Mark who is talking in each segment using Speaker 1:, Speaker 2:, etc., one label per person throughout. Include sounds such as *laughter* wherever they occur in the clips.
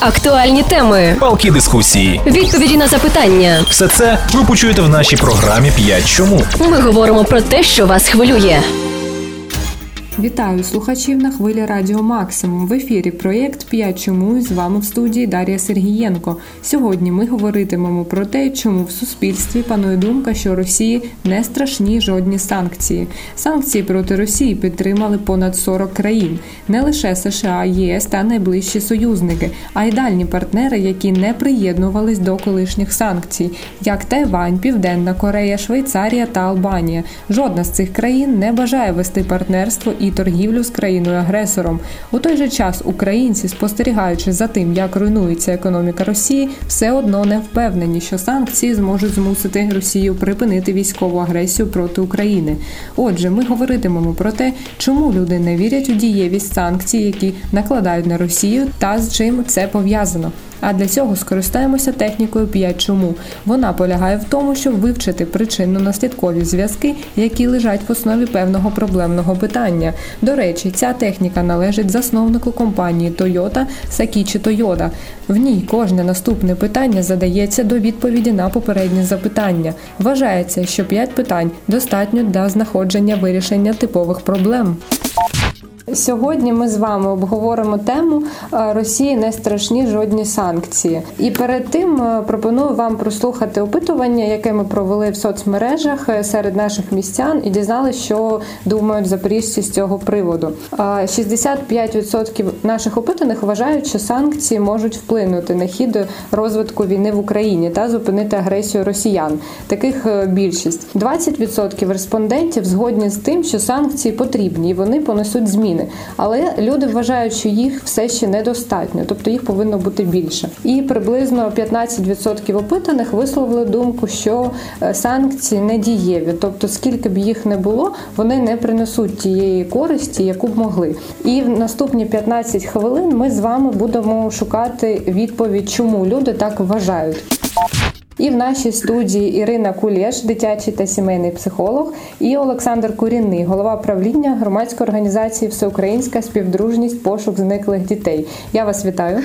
Speaker 1: Актуальні теми,
Speaker 2: палки дискусії,
Speaker 1: відповіді на запитання.
Speaker 2: Все це ви почуєте в нашій програмі «5 чому.
Speaker 1: Ми говоримо про те, що вас хвилює.
Speaker 3: Вітаю слухачів на хвилі Радіо Максимум. В ефірі проєкт «5 чому з вами в студії Дар'я Сергієнко. Сьогодні ми говоритимемо про те, чому в суспільстві панує думка, що Росії не страшні жодні санкції. Санкції проти Росії підтримали понад 40 країн, не лише США, ЄС та найближчі союзники, а й дальні партнери, які не приєднувались до колишніх санкцій, як Тайвань, Південна Корея, Швейцарія та Албанія. Жодна з цих країн не бажає вести партнерство і торгівлю з країною-агресором. У той же час українці, спостерігаючи за тим, як руйнується економіка Росії, все одно не впевнені, що санкції зможуть змусити Росію припинити військову агресію проти України. Отже, ми говоритимемо про те, чому люди не вірять у дієвість санкцій, які накладають на Росію, та з чим це пов'язано. А для цього скористаємося технікою 5 чому. Вона полягає в тому, щоб вивчити причинно-наслідкові зв'язки, які лежать в основі певного проблемного питання. До речі, ця техніка належить засновнику компанії Toyota Сакічі Тойода. В ній кожне наступне питання задається до відповіді на попереднє запитання. Вважається, що 5 питань достатньо для знаходження вирішення типових проблем. Сьогодні ми з вами обговоримо тему е, Росії не страшні жодні санкції. І перед тим е, пропоную вам прослухати опитування, яке ми провели в соцмережах е, серед наших містян, і дізналися, що думають запоріжці з цього приводу. 65% наших опитаних вважають, що санкції можуть вплинути на хід розвитку війни в Україні та зупинити агресію росіян. Таких більшість 20% респондентів згодні з тим, що санкції потрібні і вони понесуть зміни країни. Але люди вважають, що їх все ще недостатньо, тобто їх повинно бути більше. І приблизно 15% опитаних висловили думку, що е, санкції не дієві, тобто скільки б їх не було, вони не принесуть тієї користі, яку б могли. І в наступні 15 хвилин ми з вами будемо шукати відповідь, чому люди так вважають. І в нашій студії Ірина Кулєш, дитячий та сімейний психолог, і Олександр Курінний, голова правління громадської організації Всеукраїнська співдружність пошук зниклих дітей. Я вас вітаю.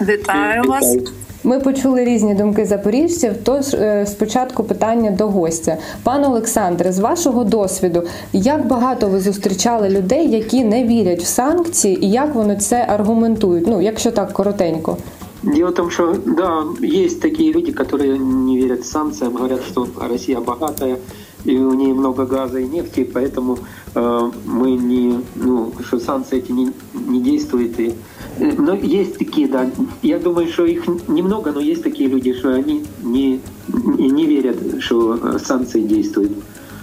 Speaker 4: Вітаю вас.
Speaker 3: Ми почули різні думки запоріжців. Тож е, спочатку питання до гостя. Пане Олександре, з вашого досвіду, як багато ви зустрічали людей, які не вірять в санкції, і як вони це аргументують? Ну, якщо так коротенько.
Speaker 5: Дело в том, что да, есть такие люди, которые не верят санкциям, говорят, что Россия богатая, и у нее много газа и нефти, поэтому э, мы не, ну, что санкции эти не, не действуют. И, э, но есть такие, да. Я думаю, что их немного, но есть такие люди, что они не, не, не верят, что санкции действуют.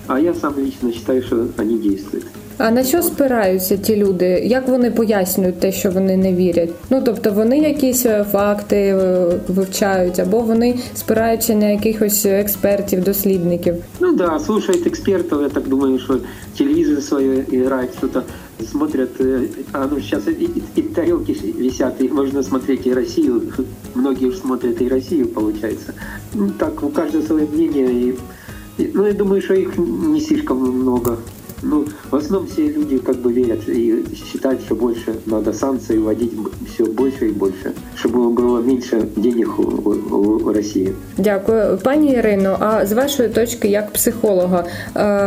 Speaker 5: А я сам лично считаю, что они действуют.
Speaker 3: А на що спираються ті люди? Як вони пояснюють те, що вони не вірять? Ну тобто вони якісь е, факти е, вивчають, або вони спираються на якихось експертів, дослідників?
Speaker 5: Ну да, слушають експертів. Я так думаю, що телевізор своє грають, що-то смотрят, а ну сейчас и, и, тарелки висят, и можно смотреть и Россию. Многие уже смотрят и Россию, получается. Ну, так, у каждого свое мнение. И, ну, я думаю, что их не слишком много. Ну, в основном все люди как бы верят и считают, что больше надо санкции вводить все больше и больше, чтобы было меньше денег у, у, у Росії.
Speaker 3: Дякую, пані Ірино. А з вашої точки, як психолога,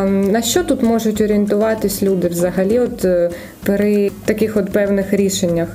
Speaker 3: на що тут можуть орієнтуватись люди взагалі, от е, при таких от певних рішеннях?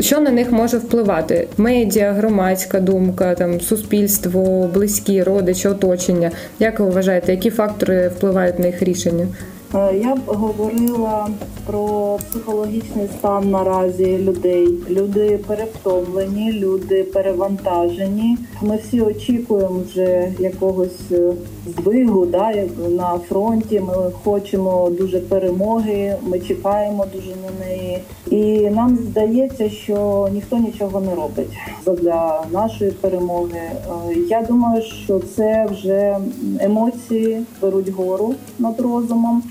Speaker 3: Що на них може впливати? Медіа, громадська думка, там суспільство, близькі, родичі, оточення. Як ви вважаєте, які фактори впливають на їх рішення?
Speaker 4: Е, я б говорила про психологічний стан наразі людей. Люди перевтомлені, люди перевантажені. Ми всі очікуємо вже якогось е, здвигу да, на фронті. Ми хочемо дуже перемоги. Ми чекаємо дуже на неї, і нам здається, що ніхто нічого не робить для нашої перемоги. Е, я думаю, що це вже емоції беруть гору над розумом.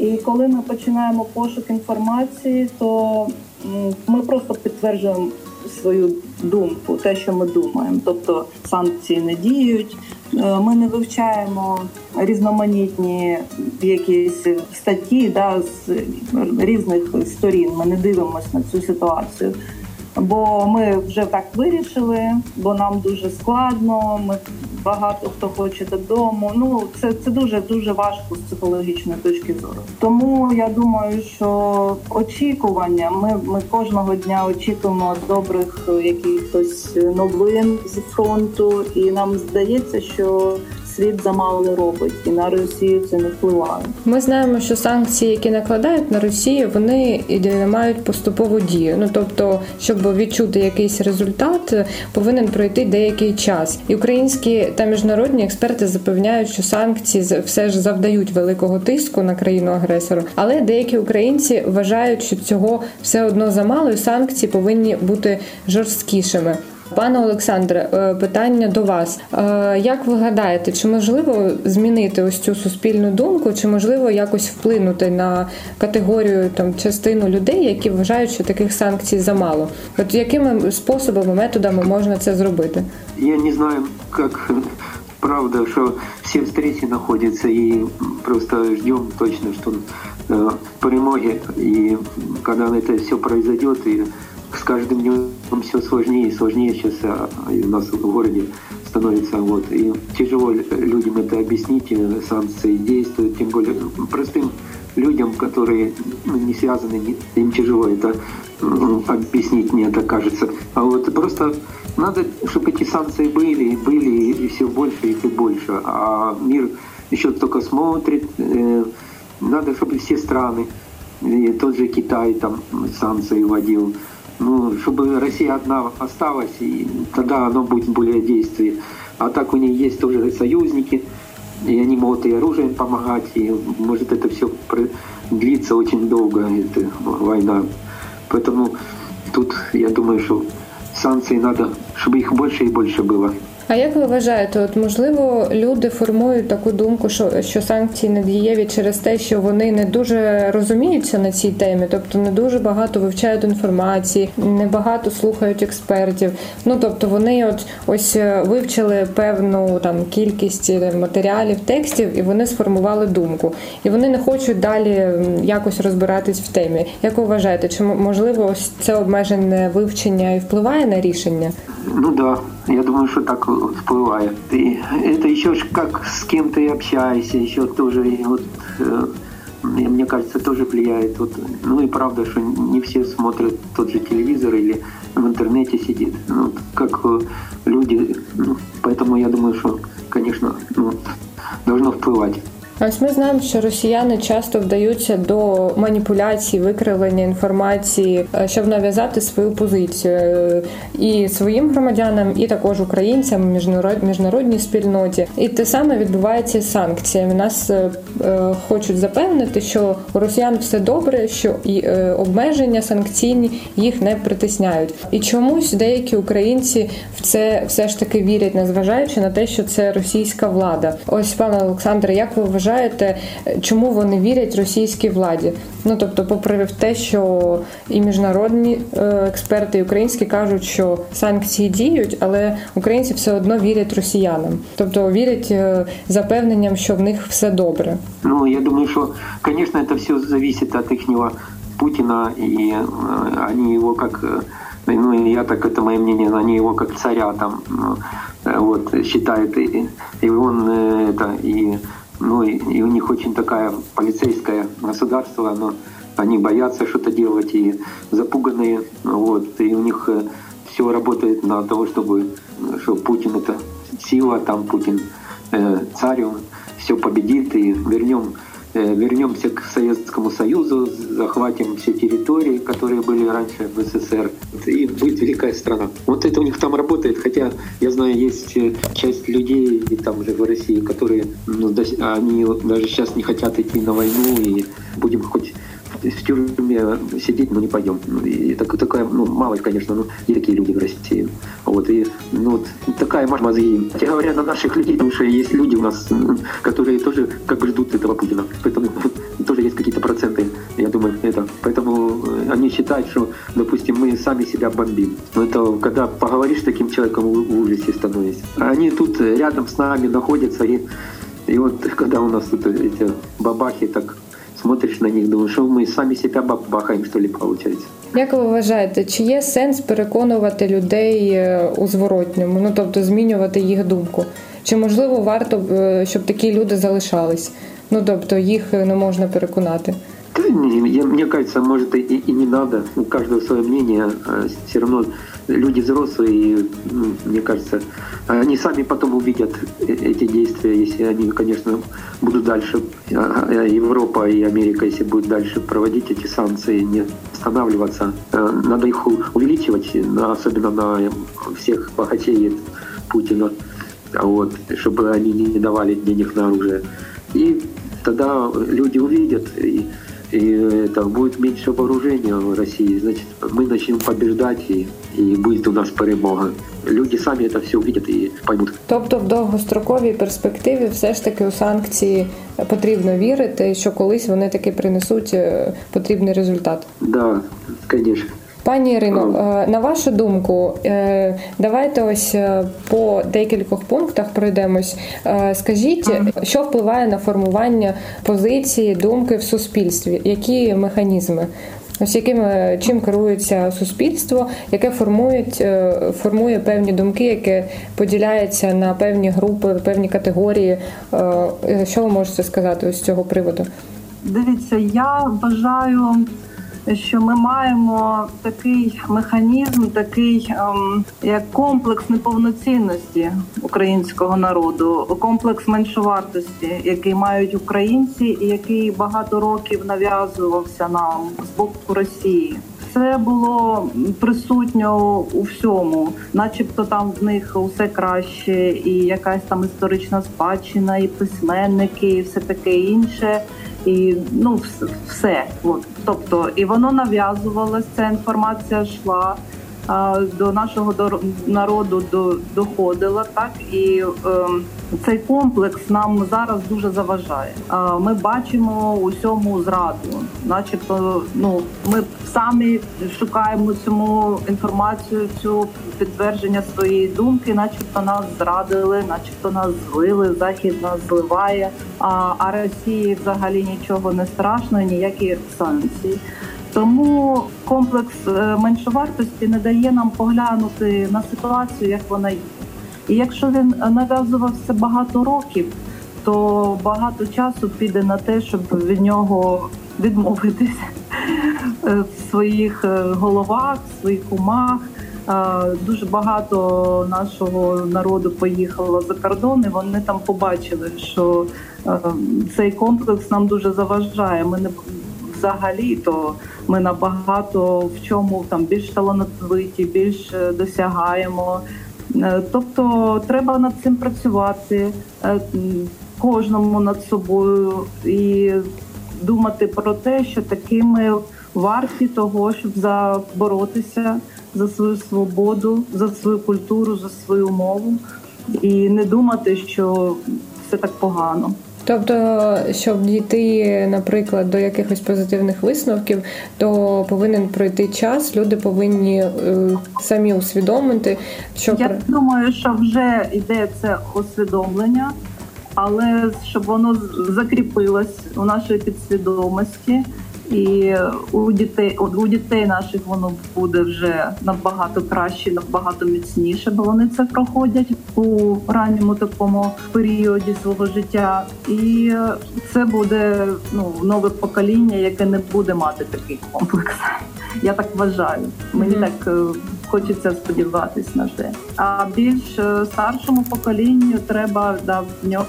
Speaker 4: І коли ми починаємо пошук інформації, то ми просто підтверджуємо свою думку, те, що ми думаємо. Тобто санкції не діють. Е, ми не вивчаємо різноманітні якісь статті да, з різних сторін. Ми не дивимося на цю ситуацію. Бо ми вже так вирішили, бо нам дуже складно. Ми багато хто хоче додому. Ну це це дуже дуже важко з психологічної точки зору. Тому я думаю, що очікування. Ми ми кожного дня очікуємо добрих якихось новин з фронту, і нам здається, що світ замало робить, і на Росію це не впливає.
Speaker 3: Ми знаємо, що санкції, які накладають на Росію, вони мають поступову дію. Ну тобто, щоб відчути якийсь результат, повинен пройти деякий час. І українські та міжнародні експерти запевняють, що санкції все ж завдають великого тиску на країну агресору, але деякі українці вважають, що цього все одно замало, і санкції повинні бути жорсткішими. Пане Олександре, е, питання до вас. Е, як ви гадаєте, чи можливо змінити ось цю суспільну думку, чи можливо якось вплинути на категорію там частину людей, які вважають, що таких санкцій замало? От якими способами, методами можна це зробити?
Speaker 5: Я не знаю, як *laughs* правда, що всі встречи знаходяться і просто ждем точно, що э, перемоги, і коли це все произойдет, і с каждым днем все сложнее и сложнее сейчас а, у нас в городе становится. Вот. И тяжело людям это объяснить, санкции действуют, тем более простым людям, которые ну, не связаны, им тяжело это объяснить, мне это кажется. А вот просто надо, чтобы эти санкции были, были, и все больше и больше. А мир еще только смотрит, э, надо, чтобы все страны, и тот же Китай там санкции вводил, ну, чтобы Россия одна осталась, и тогда оно будет более действие. А так у нее есть тоже союзники, и они могут и оружием помогать, и может это все длиться очень долго, эта война. Поэтому тут я думаю, что санкции надо, чтобы их больше и больше было.
Speaker 3: А як ви вважаєте, от можливо люди формують таку думку, що що санкції не дієві через те, що вони не дуже розуміються на цій темі, тобто не дуже багато вивчають інформації, не багато слухають експертів. Ну тобто вони от ось е, вивчили певну там кількість е, матеріалів, текстів, і вони сформували думку, і вони не хочуть далі якось розбиратись в темі. Як ви вважаєте, чи можливо ось це обмежене вивчення і впливає на рішення?
Speaker 5: Ну да, я думаю, что так всплывает. И это еще как с кем ты общаешься, еще тоже вот э, мне кажется, тоже влияет. Вот, ну и правда, что не все смотрят тот же телевизор или в интернете сидит. Ну, как э, люди. Ну, поэтому я думаю, что, конечно, ну, должно впливати.
Speaker 3: Ось ми знаємо, що росіяни часто вдаються до маніпуляцій, викривлення інформації, е, щоб нав'язати свою позицію е, і своїм громадянам, і також українцям, міжнародній спільноті. І те саме відбувається з санкціями. Нас е, хочуть запевнити, що у росіян все добре, що і обмеження санкційні їх не притисняють. І чомусь деякі українці в це все ж таки вірять, незважаючи на те, що це російська влада. Ось пане Олександре, як ви вважаєте? Вважаєте, чому вони вірять російській владі? Ну тобто, попри те, що і міжнародні е, експерти, і українські кажуть, що санкції діють, але українці все одно вірять росіянам, тобто вірять е, запевненням, що в них все добре.
Speaker 5: Ну я думаю, що звісно, це все залежить від їхнього Путина, і вони його як ну я так это мое мнение, они его как царя там вот считают и, и он это и Ну и, и у них очень такая полицейское государство, оно, они боятся что-то делать и запуганные, вот, и у них э, все работает на того, чтобы, что Путин это сила, там Путин э, царь, он все победит и вернем вернемся к Советскому Союзу, захватим все территории, которые были раньше в СССР, и будет великая страна. Вот это у них там работает, хотя я знаю, есть э, часть людей и там же в России, которые ну, они даже сейчас не хотят идти на войну, и будем хоть в тюрьме сидеть, но не пойдем. И так, такая, ну, малость, конечно, но и такие люди в России. Вот, и, ну, вот, такая мозги. Хотя говоря на наших людей, потому что есть люди у нас, которые тоже как бы ждут этого Путина. Поэтому тоже есть какие-то проценты, я думаю, это. Поэтому э, они считают, что, допустим, мы сами себя бомбим. Но это когда поговоришь с таким человеком, в ужасе становишься. Они тут рядом с нами находятся, и, и вот когда у нас тут эти бабахи так смотришь на них, думаешь, что мы сами себя бахаем, что ли, получается.
Speaker 3: Як ви вважаєте, чи є сенс переконувати людей е, у зворотньому, ну тобто змінювати їх думку? Чи можливо варто, е, щоб такі люди залишались? Ну тобто їх не можна переконати?
Speaker 5: Да, не, я- мне кажется, может и, и не надо. У каждого свое мнение. Все равно люди взрослые, и, ну, мне кажется, они сами потом увидят э- эти действия, если они, конечно, будут дальше, а, а, Европа и Америка, если будут дальше проводить эти санкции, не останавливаться. Э, Надо их увеличивать, особенно на всех богачей Путина, а вот, чтобы они не давали денег на оружие. И тогда люди увидят, и, и это будет меньше вооружения в России. Значит, мы начнем побеждать, и, и будет у нас перемога. Люди сами это все увидят и поймут.
Speaker 3: Тобто в довгостроковій перспективі все ж таки у санкції потрібно вірити, що колись вони таки принесуть е, потрібний результат.
Speaker 5: Да, конечно.
Speaker 3: Пані Ірино, е, на вашу думку, е, давайте ось е, по декількох пунктах пройдемось. Скажіть, що впливає на формування позиції, думки в суспільстві? Які механізми? Ось яким чим керується суспільство, яке формують, формує певні думки, яке поділяється на певні групи, певні категорії. Що ви можете сказати з цього приводу?
Speaker 4: Дивіться, я вважаю, що ми маємо такий механізм, такий ем, як комплекс неповноцінності українського народу, комплекс меншовартості, який мають українці, і який багато років нав'язувався нам з боку Росії. Це було присутньо у всьому, начебто там в них усе краще, і якась там історична спадщина, і письменники, і все таке інше. І ну все. От. Тобто, і воно нав'язувалося, ця інформація йшла а, до нашого народу до, доходила, так і е, цей комплекс нам зараз дуже заважає. А, ми бачимо усьому зраду, начебто, ну ми самі шукаємо цьому інформацію, цю підтвердження своєї думки, начебто нас зрадили, начебто нас злили, захід нас зливає. А, а Росії взагалі нічого не страшно, ніякі санкції. Тому комплекс е, меншовартості не дає нам поглянути на ситуацію, як вона є. І якщо він нав'язувався багато років, то багато часу піде на те, щоб від нього відмовитися в своїх е, головах, в своїх умах. Е, Дуже багато нашого народу поїхало за кордон, і вони там побачили, що е, цей комплекс нам дуже заважає. Ми не взагалі то ми набагато в чому там більш талановиті, більш е, досягаємо. Е, Тобто треба над цим працювати е, кожному над собою і думати про те, що такими варті того, щоб заборотися за свою свободу, за свою культуру, за свою мову, і не думати, що все так погано.
Speaker 3: Тобто, щоб дійти, наприклад, до якихось позитивних висновків, то повинен пройти час. Люди повинні е, самі усвідомити, що
Speaker 4: Я думаю, що вже йде це усвідомлення, але щоб воно закріпилось у нашій підсвідомості, і у дітей у дітей наших воно буде вже набагато краще, набагато міцніше, бо вони це проходять у ранньому такому періоді свого життя, і це буде ну нове покоління, яке не буде мати такий комплекс. Я так вважаю. Мені
Speaker 3: Мгм.
Speaker 4: так е, хочеться сподіватись на це. А більш е, старшому поколінню треба да, в нього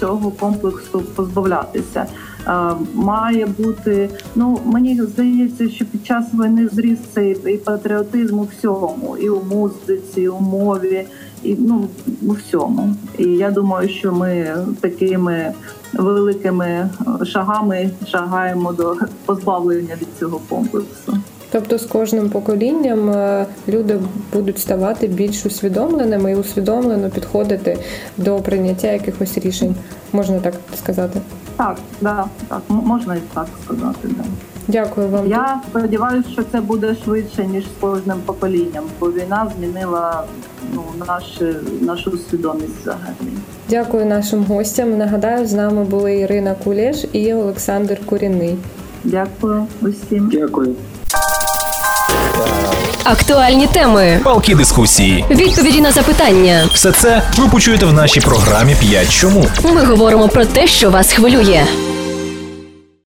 Speaker 4: цього комплексу позбавлятися. Е, Має бути, ну мені здається, що під час війни зріс цей і патріотизм у всьому, і у музиці, і у мові, і ну у всьому. І я думаю, що ми такими великими шагами шагаємо до позбавлення від цього комплексу.
Speaker 3: тобто з кожним поколінням е, люди будуть ставати більш усвідомленими і усвідомлено підходити до прийняття якихось рішень, можна так сказати.
Speaker 4: Так, да, так, можна і так сказати. Да.
Speaker 3: Дякую вам.
Speaker 4: Я сподіваюся, що це буде швидше ніж з кожним поколінням, бо війна змінила ну наш, нашу свідомість взагалі.
Speaker 3: Дякую нашим гостям. Нагадаю, з нами були Ірина Кулеш і Олександр Куріний.
Speaker 4: Дякую усім.
Speaker 5: Дякую.
Speaker 1: Актуальні теми,
Speaker 2: палки дискусії.
Speaker 1: відповіді на запитання.
Speaker 2: Все це ви почуєте в нашій програмі «5 чому.
Speaker 1: Ми говоримо про те, що вас хвилює.